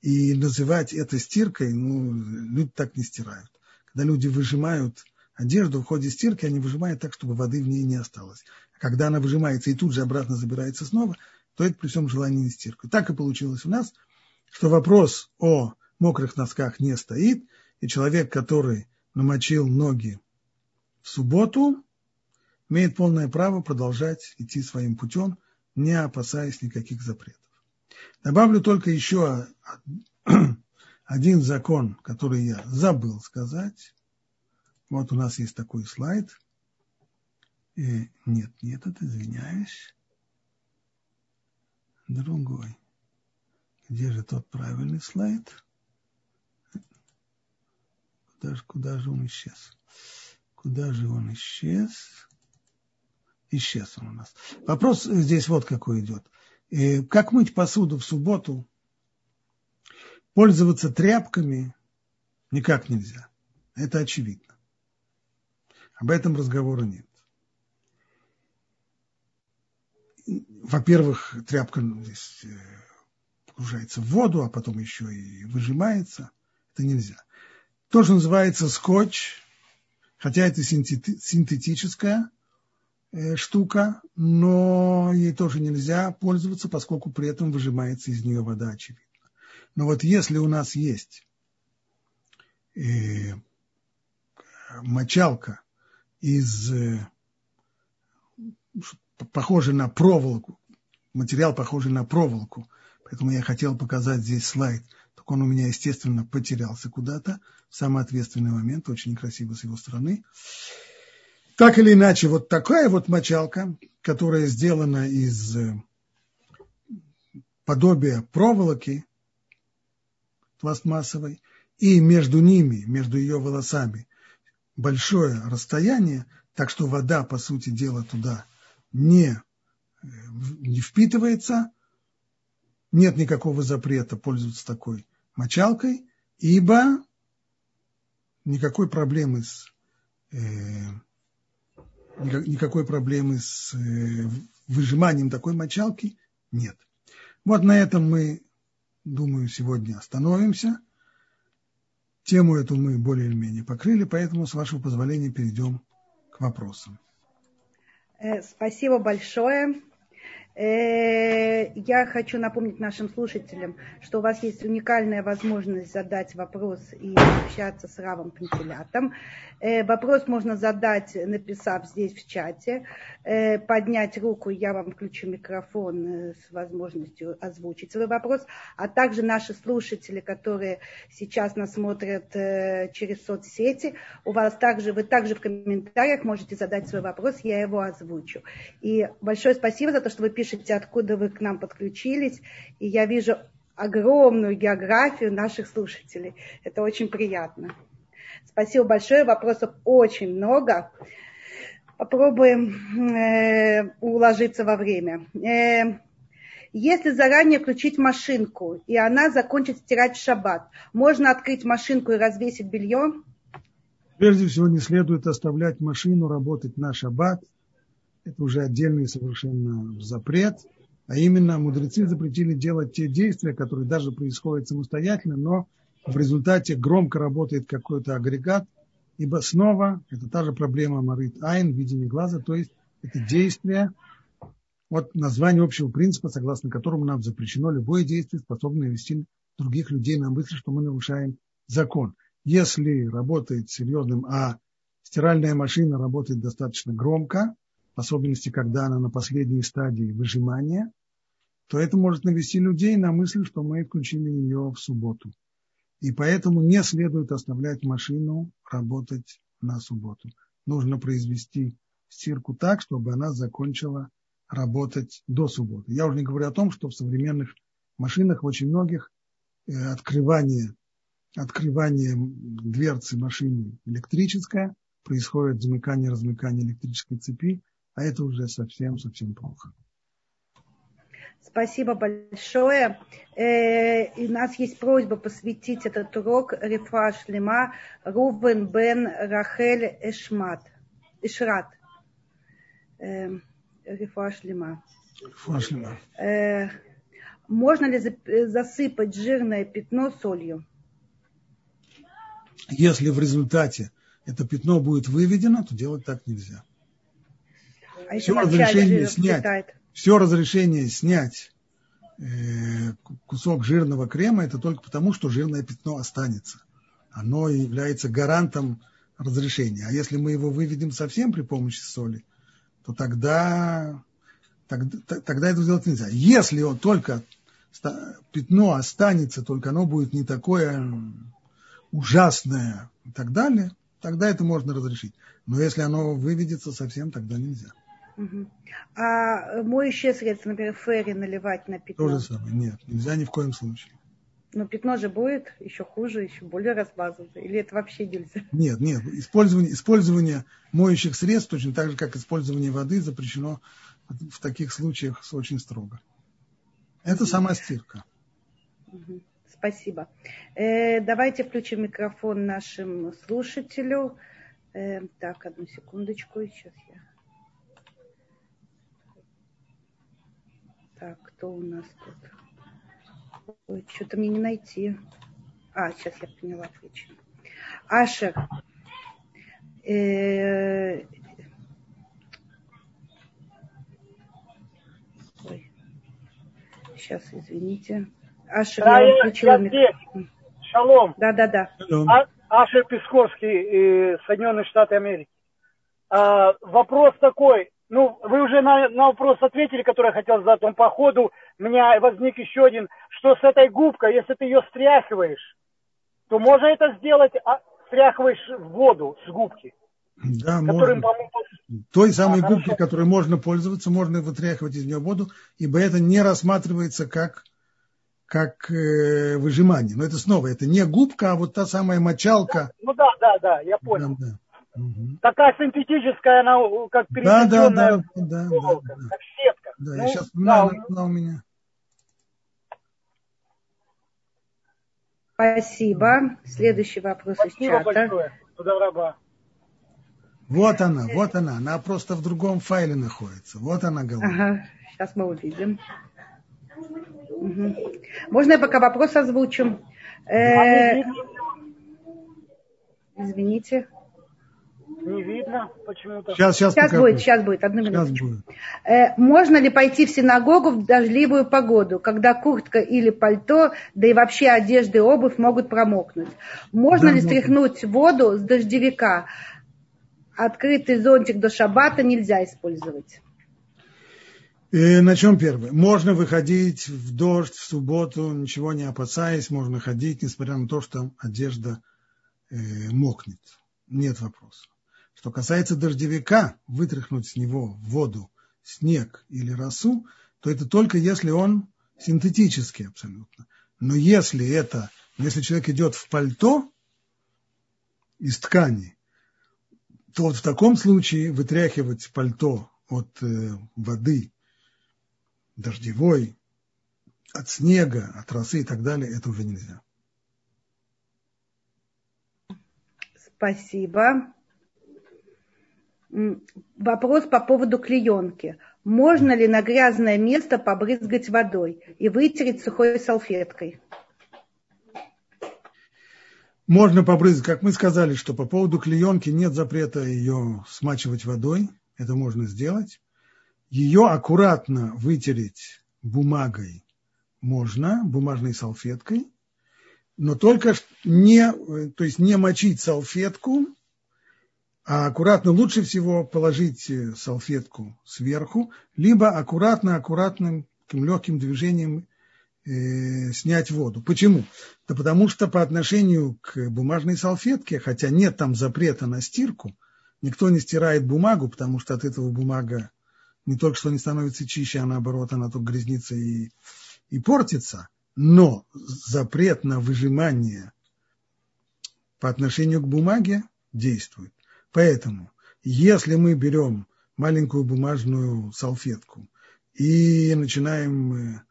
И называть это стиркой, ну, люди так не стирают. Когда люди выжимают одежду в ходе стирки, они выжимают так, чтобы воды в ней не осталось. А когда она выжимается и тут же обратно забирается снова, то это при всем желании не стирка. Так и получилось у нас, что вопрос о мокрых носках не стоит, и человек, который намочил ноги в субботу имеет полное право продолжать идти своим путем, не опасаясь никаких запретов. Добавлю только еще один закон, который я забыл сказать. Вот у нас есть такой слайд. И нет, нет, это извиняюсь. Другой. Где же тот правильный слайд? Куда же, куда же он исчез? Куда же он исчез? Исчез он у нас. Вопрос здесь вот какой идет. И как мыть посуду в субботу? Пользоваться тряпками никак нельзя. Это очевидно. Об этом разговора нет. Во-первых, тряпка здесь э, погружается в воду, а потом еще и выжимается. Это нельзя. То, что называется скотч, хотя это синтетическая э, штука, но ей тоже нельзя пользоваться, поскольку при этом выжимается из нее вода, очевидно. Но вот если у нас есть э, мочалка из э, похожий на проволоку, материал похожий на проволоку, поэтому я хотел показать здесь слайд – он у меня, естественно, потерялся куда-то в самый ответственный момент, очень некрасиво с его стороны. Так или иначе, вот такая вот мочалка, которая сделана из э, подобия проволоки пластмассовой, и между ними, между ее волосами, большое расстояние, так что вода, по сути дела, туда не, э, не впитывается, нет никакого запрета пользоваться такой мочалкой, ибо никакой проблемы с э, никакой проблемы с э, выжиманием такой мочалки нет. Вот на этом мы, думаю, сегодня остановимся. Тему эту мы более или менее покрыли, поэтому, с вашего позволения, перейдем к вопросам. Э, спасибо большое. Э, я хочу напомнить нашим слушателям, что у вас есть уникальная возможность задать вопрос и общаться с Равом Пантелятом. Э, вопрос можно задать, написав здесь в чате, э, поднять руку, я вам включу микрофон с возможностью озвучить свой вопрос, а также наши слушатели, которые сейчас нас смотрят через соцсети, у вас также, вы также в комментариях можете задать свой вопрос, я его озвучу. И большое спасибо за то, что вы пишете пишете, откуда вы к нам подключились, и я вижу огромную географию наших слушателей. Это очень приятно. Спасибо большое, вопросов очень много. Попробуем э, уложиться во время. Э, если заранее включить машинку, и она закончит стирать в шаббат, можно открыть машинку и развесить белье? Прежде всего, не следует оставлять машину работать на шаббат – это уже отдельный совершенно запрет, а именно мудрецы запретили делать те действия, которые даже происходят самостоятельно, но в результате громко работает какой-то агрегат, ибо снова это та же проблема Марит Айн, видение глаза, то есть это действие, вот название общего принципа, согласно которому нам запрещено любое действие, способное вести других людей на мысль, что мы нарушаем закон. Если работает серьезным, а стиральная машина работает достаточно громко, особенности, когда она на последней стадии выжимания, то это может навести людей на мысль, что мы включили ее в субботу. И поэтому не следует оставлять машину работать на субботу. Нужно произвести стирку так, чтобы она закончила работать до субботы. Я уже не говорю о том, что в современных машинах, в очень многих, э, открывание, открывание дверцы машины электрическое, происходит замыкание-размыкание электрической цепи, а это уже совсем-совсем плохо. Спасибо большое. Э, у нас есть просьба посвятить этот урок Рифа Шлема Рувен Бен Рахель Эшмат. Эшрат. Э, Рифа Шлема. Рифа Шлема. Э, можно ли засыпать жирное пятно солью? Если в результате это пятно будет выведено, то делать так нельзя. А все разрешение снять, все разрешение снять кусок жирного крема, это только потому, что жирное пятно останется. Оно является гарантом разрешения. А если мы его выведем совсем при помощи соли, то тогда, тогда, тогда это сделать нельзя. Если он только пятно останется, только оно будет не такое ужасное и так далее, тогда это можно разрешить. Но если оно выведется совсем, тогда нельзя. А моющее средство, например, ферри наливать на пятно? То же самое. Нет, нельзя ни в коем случае. Но пятно же будет еще хуже, еще более размазанное. Или это вообще нельзя? Нет, нет. Использование, использование моющих средств, точно так же, как использование воды, запрещено в таких случаях очень строго. Это сама стирка. Спасибо. Э, давайте включим микрофон нашему слушателю. Э, так, одну секундочку. Сейчас я Кто у нас тут? Ой, что-то мне не найти. А, сейчас я поняла причину. Ашер. Э, ой. Сейчас, извините. Ашер, да, я, включила я микрофон. Шалом. Да, да, да. А, Ашер Песковский, э, Соединенные Штаты Америки. А, вопрос такой. Ну, вы уже на, на вопрос ответили, который я хотел задать. Он по ходу у меня возник еще один. Что с этой губкой, если ты ее стряхиваешь, то можно это сделать, а, стряхиваешь в воду с губки. Да, можно. Той самой а, губкой, которой можно пользоваться, можно вытряхивать из нее воду, ибо это не рассматривается как, как э, выжимание. Но это снова, это не губка, а вот та самая мочалка. Ну да, да, да, я понял. Да, да. Угу. Такая синтетическая, она как да, да, да, да, проволока, да, да. как сетка. Да, ну, я сейчас вспоминаю, да, она у меня. Спасибо. Следующий вопрос Спасибо из чата. большое. Туда вот она, вот она. Она просто в другом файле находится. Вот она голова. Ага, сейчас мы увидим. Угу. Можно я пока вопрос озвучу? Э, извините. Не видно почему-то. Сейчас, сейчас, сейчас будет, сейчас будет, одну минуту. Э, можно ли пойти в синагогу в дождливую погоду, когда куртка или пальто, да и вообще одежда и обувь могут промокнуть? Можно да, ли стряхнуть воду с дождевика? открытый зонтик до шабата нельзя использовать. И начнем первое. Можно выходить в дождь в субботу, ничего не опасаясь, можно ходить, несмотря на то, что одежда э, мокнет. Нет вопроса. Что касается дождевика, вытряхнуть с него воду, снег или росу, то это только если он синтетический абсолютно. Но если это, если человек идет в пальто из ткани, то вот в таком случае вытряхивать пальто от э, воды дождевой, от снега, от росы и так далее, это уже нельзя. Спасибо. Вопрос по поводу клеенки. Можно ли на грязное место побрызгать водой и вытереть сухой салфеткой? Можно побрызгать, как мы сказали, что по поводу клеенки нет запрета ее смачивать водой, это можно сделать. Ее аккуратно вытереть бумагой можно, бумажной салфеткой, но только не, то есть не мочить салфетку, а аккуратно лучше всего положить салфетку сверху, либо аккуратно, аккуратным, таким легким движением э, снять воду. Почему? Да потому что по отношению к бумажной салфетке, хотя нет там запрета на стирку, никто не стирает бумагу, потому что от этого бумага не только что не становится чище, а наоборот она только грязнится и, и портится. Но запрет на выжимание по отношению к бумаге действует. Поэтому, если мы берем маленькую бумажную салфетку и начинаем э,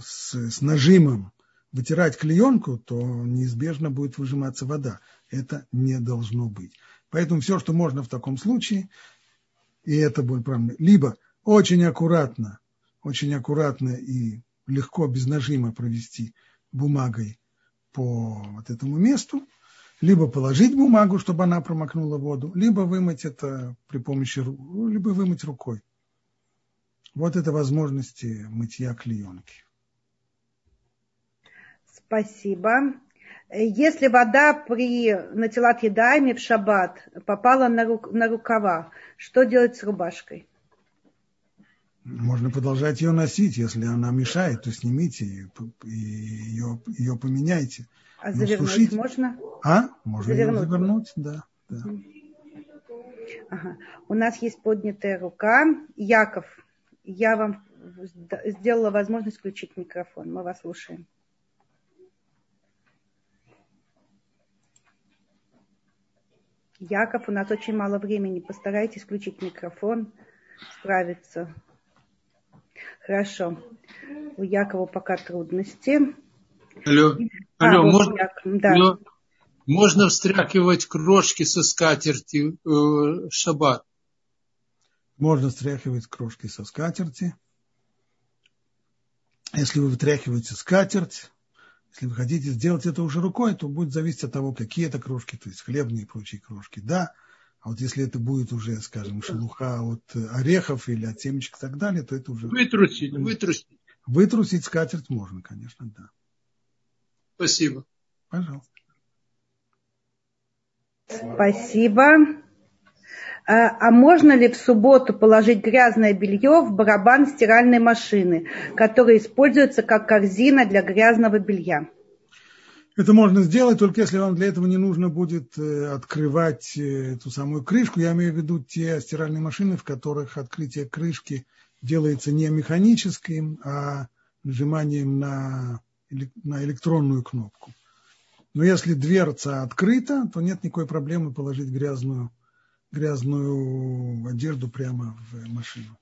с, с нажимом вытирать клеенку, то неизбежно будет выжиматься вода. Это не должно быть. Поэтому все, что можно в таком случае, и это будет правильно, либо очень аккуратно, очень аккуратно и легко, без нажима провести бумагой по вот этому месту, либо положить бумагу, чтобы она промокнула воду, либо вымыть это при помощи, либо вымыть рукой. Вот это возможности мытья клеенки. Спасибо. Если вода при натилат едами в шаббат попала на, рук, на рукава, что делать с рубашкой? Можно продолжать ее носить, если она мешает, то снимите и ее, ее поменяйте. А Но завернуть сушить... можно? А? Можно завернуть. завернуть, да. да. Ага. У нас есть поднятая рука. Яков, я вам сделала возможность включить микрофон. Мы вас слушаем. Яков, у нас очень мало времени. Постарайтесь включить микрофон, справиться. Хорошо. У Якова пока трудности. Алло, а, алло, можно, Яков, да. алло, можно встряхивать крошки со скатерти э, шаббат? Можно встряхивать крошки со скатерти. Если вы вытряхиваете скатерть, если вы хотите сделать это уже рукой, то будет зависеть от того, какие это крошки, то есть хлебные и прочие крошки. Да, а вот если это будет уже, скажем, шелуха от орехов или от семечек и так далее, то это уже... Вытрусить, вытрусить. Вытрусить скатерть можно, конечно, да. Спасибо. Пожалуйста. Спасибо. А, а можно ли в субботу положить грязное белье в барабан стиральной машины, который используется как корзина для грязного белья? Это можно сделать, только если вам для этого не нужно будет э, открывать э, эту самую крышку. Я имею в виду те стиральные машины, в которых открытие крышки делается не механическим, а нажиманием на, на электронную кнопку. Но если дверца открыта, то нет никакой проблемы положить грязную, грязную одежду прямо в машину.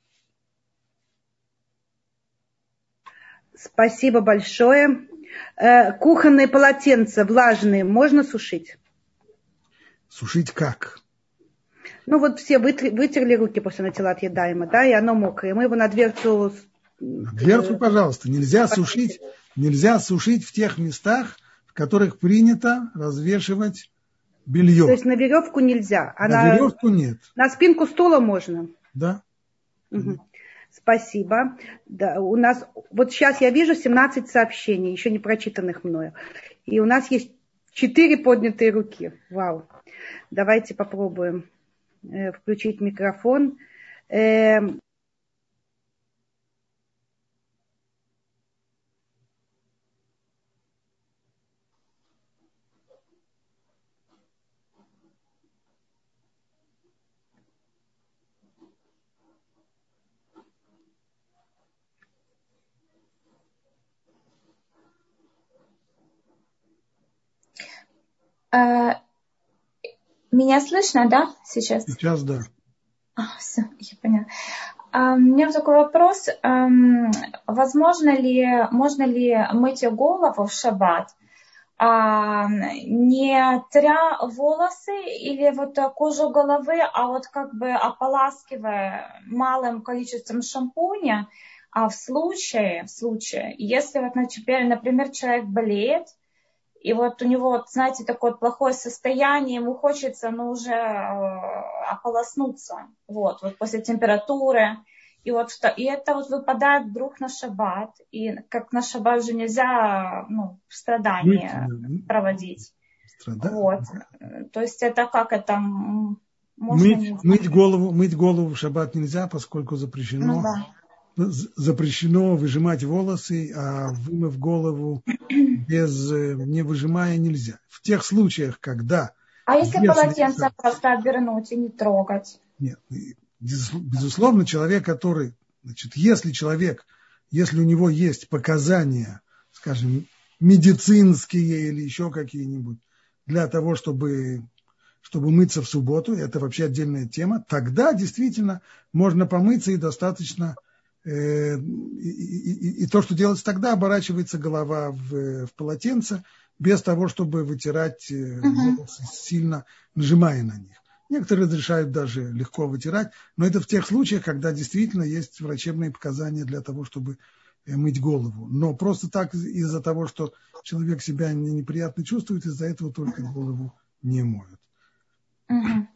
Спасибо большое. Э, кухонные полотенца влажные можно сушить? Сушить как? Ну вот все вытерли руки после натила отъедаемо, да, и оно мокрое. Мы его на дверцу... На дверцу, пожалуйста. Нельзя сушить, нельзя сушить в тех местах, в которых принято развешивать белье. То есть на веревку нельзя. А на, на веревку нет. На спинку стула можно. Да. Угу. Спасибо. Да, у нас, вот сейчас я вижу 17 сообщений, еще не прочитанных мною. И у нас есть 4 поднятые руки. Вау. Давайте попробуем э, включить микрофон. Э, меня слышно, да, сейчас? Сейчас, да. А, все, я поняла. А, у меня такой вопрос. Эм, возможно ли, можно ли мыть голову в шаббат, а, не тря волосы или вот кожу головы, а вот как бы ополаскивая малым количеством шампуня, а в случае, в случае, если вот, например, человек болеет, и вот у него, знаете, такое плохое состояние, ему хочется, ну, уже э, ополоснуться, вот, вот после температуры. И вот и это вот выпадает вдруг на шаббат. И как на шаббат же нельзя, ну, страдания Быть, проводить. Страдания. Вот. То есть это как это можно мыть, мыть голову, мыть голову в шаббат нельзя, поскольку запрещено. Ну, да запрещено выжимать волосы, а вымыв голову без, э, не выжимая нельзя. В тех случаях, когда... А если полотенце просто обернуть и не трогать? Нет, безусловно, человек, который... Значит, если человек, если у него есть показания, скажем, медицинские или еще какие-нибудь, для того, чтобы, чтобы мыться в субботу, это вообще отдельная тема, тогда действительно можно помыться и достаточно и, и, и то, что делается тогда, оборачивается голова в, в полотенце, без того, чтобы вытирать uh-huh. сильно нажимая на них. Некоторые разрешают даже легко вытирать, но это в тех случаях, когда действительно есть врачебные показания для того, чтобы э, мыть голову. Но просто так из-за того, что человек себя неприятно чувствует, из-за этого только голову не моют. Uh-huh.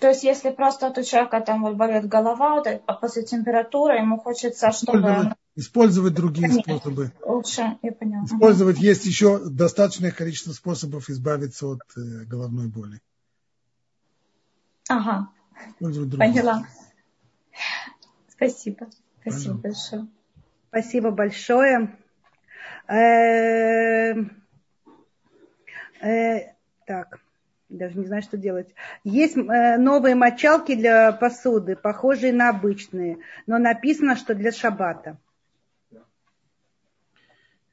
То есть, если просто у человека там вот болит голова, вот, а после температуры ему хочется, чтобы... Использовать, использовать другие Нет, способы. Лучше, я поняла. Использовать есть еще достаточное количество способов избавиться от э, головной боли. Ага. Поняла. Спасибо. Спасибо большое. Спасибо большое. Э, э, так даже не знаю, что делать. Есть э, новые мочалки для посуды, похожие на обычные, но написано, что для шабата.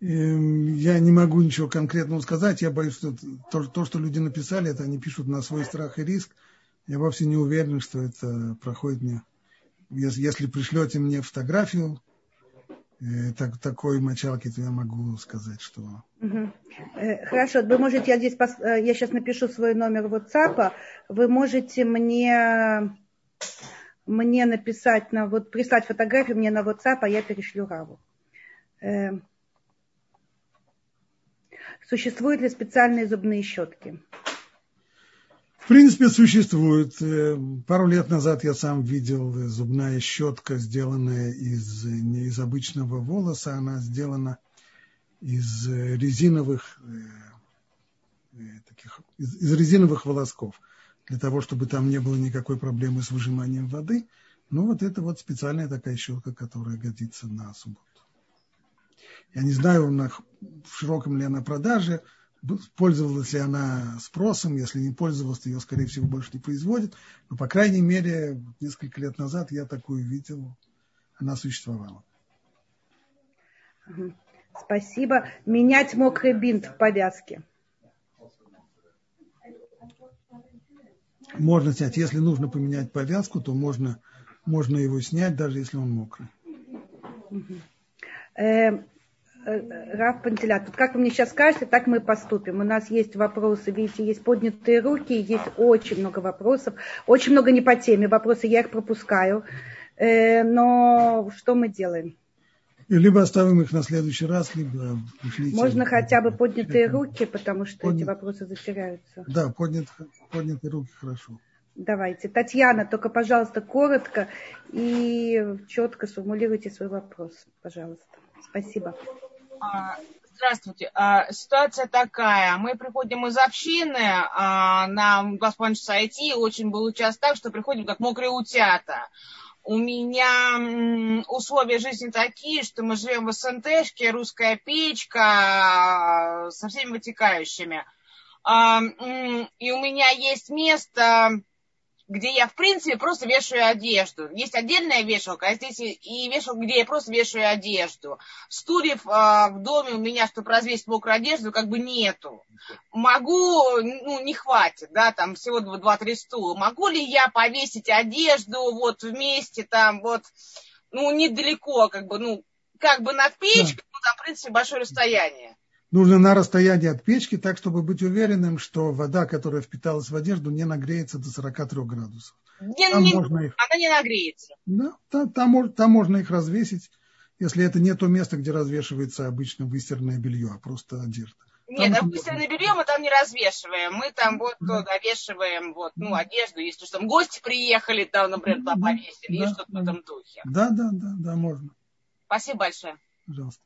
Эм, я не могу ничего конкретного сказать. Я боюсь, что то, то, что люди написали, это они пишут на свой страх и риск. Я вовсе не уверен, что это проходит мне. Если, если пришлете мне фотографию, так, такой мочалки, то я могу сказать, что... Угу. Хорошо, вы можете, я здесь, э, я сейчас напишу свой номер WhatsApp, вы можете мне, мне написать, на, вот прислать фотографию мне на WhatsApp, а я перешлю Раву. Существуют ли специальные зубные щетки? В принципе, существует. Э, пару лет назад я сам видел зубная щетка, сделанная из, не из обычного волоса, она сделана из резиновых, э, э, таких, из, из резиновых волосков, для того, чтобы там не было никакой проблемы с выжиманием воды. Но вот это вот специальная такая щетка, которая годится на субботу. Я не знаю, на, в широком ли она продаже, пользовалась ли она спросом, если не пользовалась, то ее, скорее всего, больше не производит. Но, по крайней мере, несколько лет назад я такую видел, она существовала. Спасибо. Менять мокрый бинт в повязке. Можно снять. Если нужно поменять повязку, то можно, можно его снять, даже если он мокрый. Э, Раф Пантелят, вот как вы мне сейчас скажете, так мы поступим. У нас есть вопросы, видите, есть поднятые руки, есть очень много вопросов, очень много не по теме вопросы, я их пропускаю. Э, но что мы делаем? Либо оставим их на следующий раз, либо пришлите. Можно хотя бы поднятые руки, потому что Поднят... эти вопросы затеряются. Да, поднят, поднятые руки хорошо. Давайте. Татьяна, только, пожалуйста, коротко и четко сформулируйте свой вопрос, пожалуйста. Спасибо. А, здравствуйте. А, ситуация такая. Мы приходим из общины а, на два с половиной часа IT. Очень был час так, что приходим как мокрые утята. У меня условия жизни такие, что мы живем в СНТшке, русская печка со всеми вытекающими. И у меня есть место где я, в принципе, просто вешаю одежду. Есть отдельная вешалка, а здесь и вешалка, где я просто вешаю одежду. Стульев э, в доме у меня, чтобы развесить мокрую одежду, как бы нету. Могу, ну, не хватит, да, там всего два-три стула. Могу ли я повесить одежду вот вместе там вот, ну, недалеко, как бы, ну, как бы над печкой, да. ну, там, в принципе, большое расстояние нужно на расстоянии от печки, так, чтобы быть уверенным, что вода, которая впиталась в одежду, не нагреется до 43 градусов. Не, там не, можно их... Она не нагреется. Да, там, там, там можно их развесить, если это не то место, где развешивается обычно выстиранное белье, а просто одежда. Нет, там выстиранное белье мы там не развешиваем. Мы там вот да. довешиваем вот, ну, одежду, если что, там гости приехали, там, например, туда повесили, да, и что-то да. в этом духе. Да, да, да, да, можно. Спасибо большое. Пожалуйста.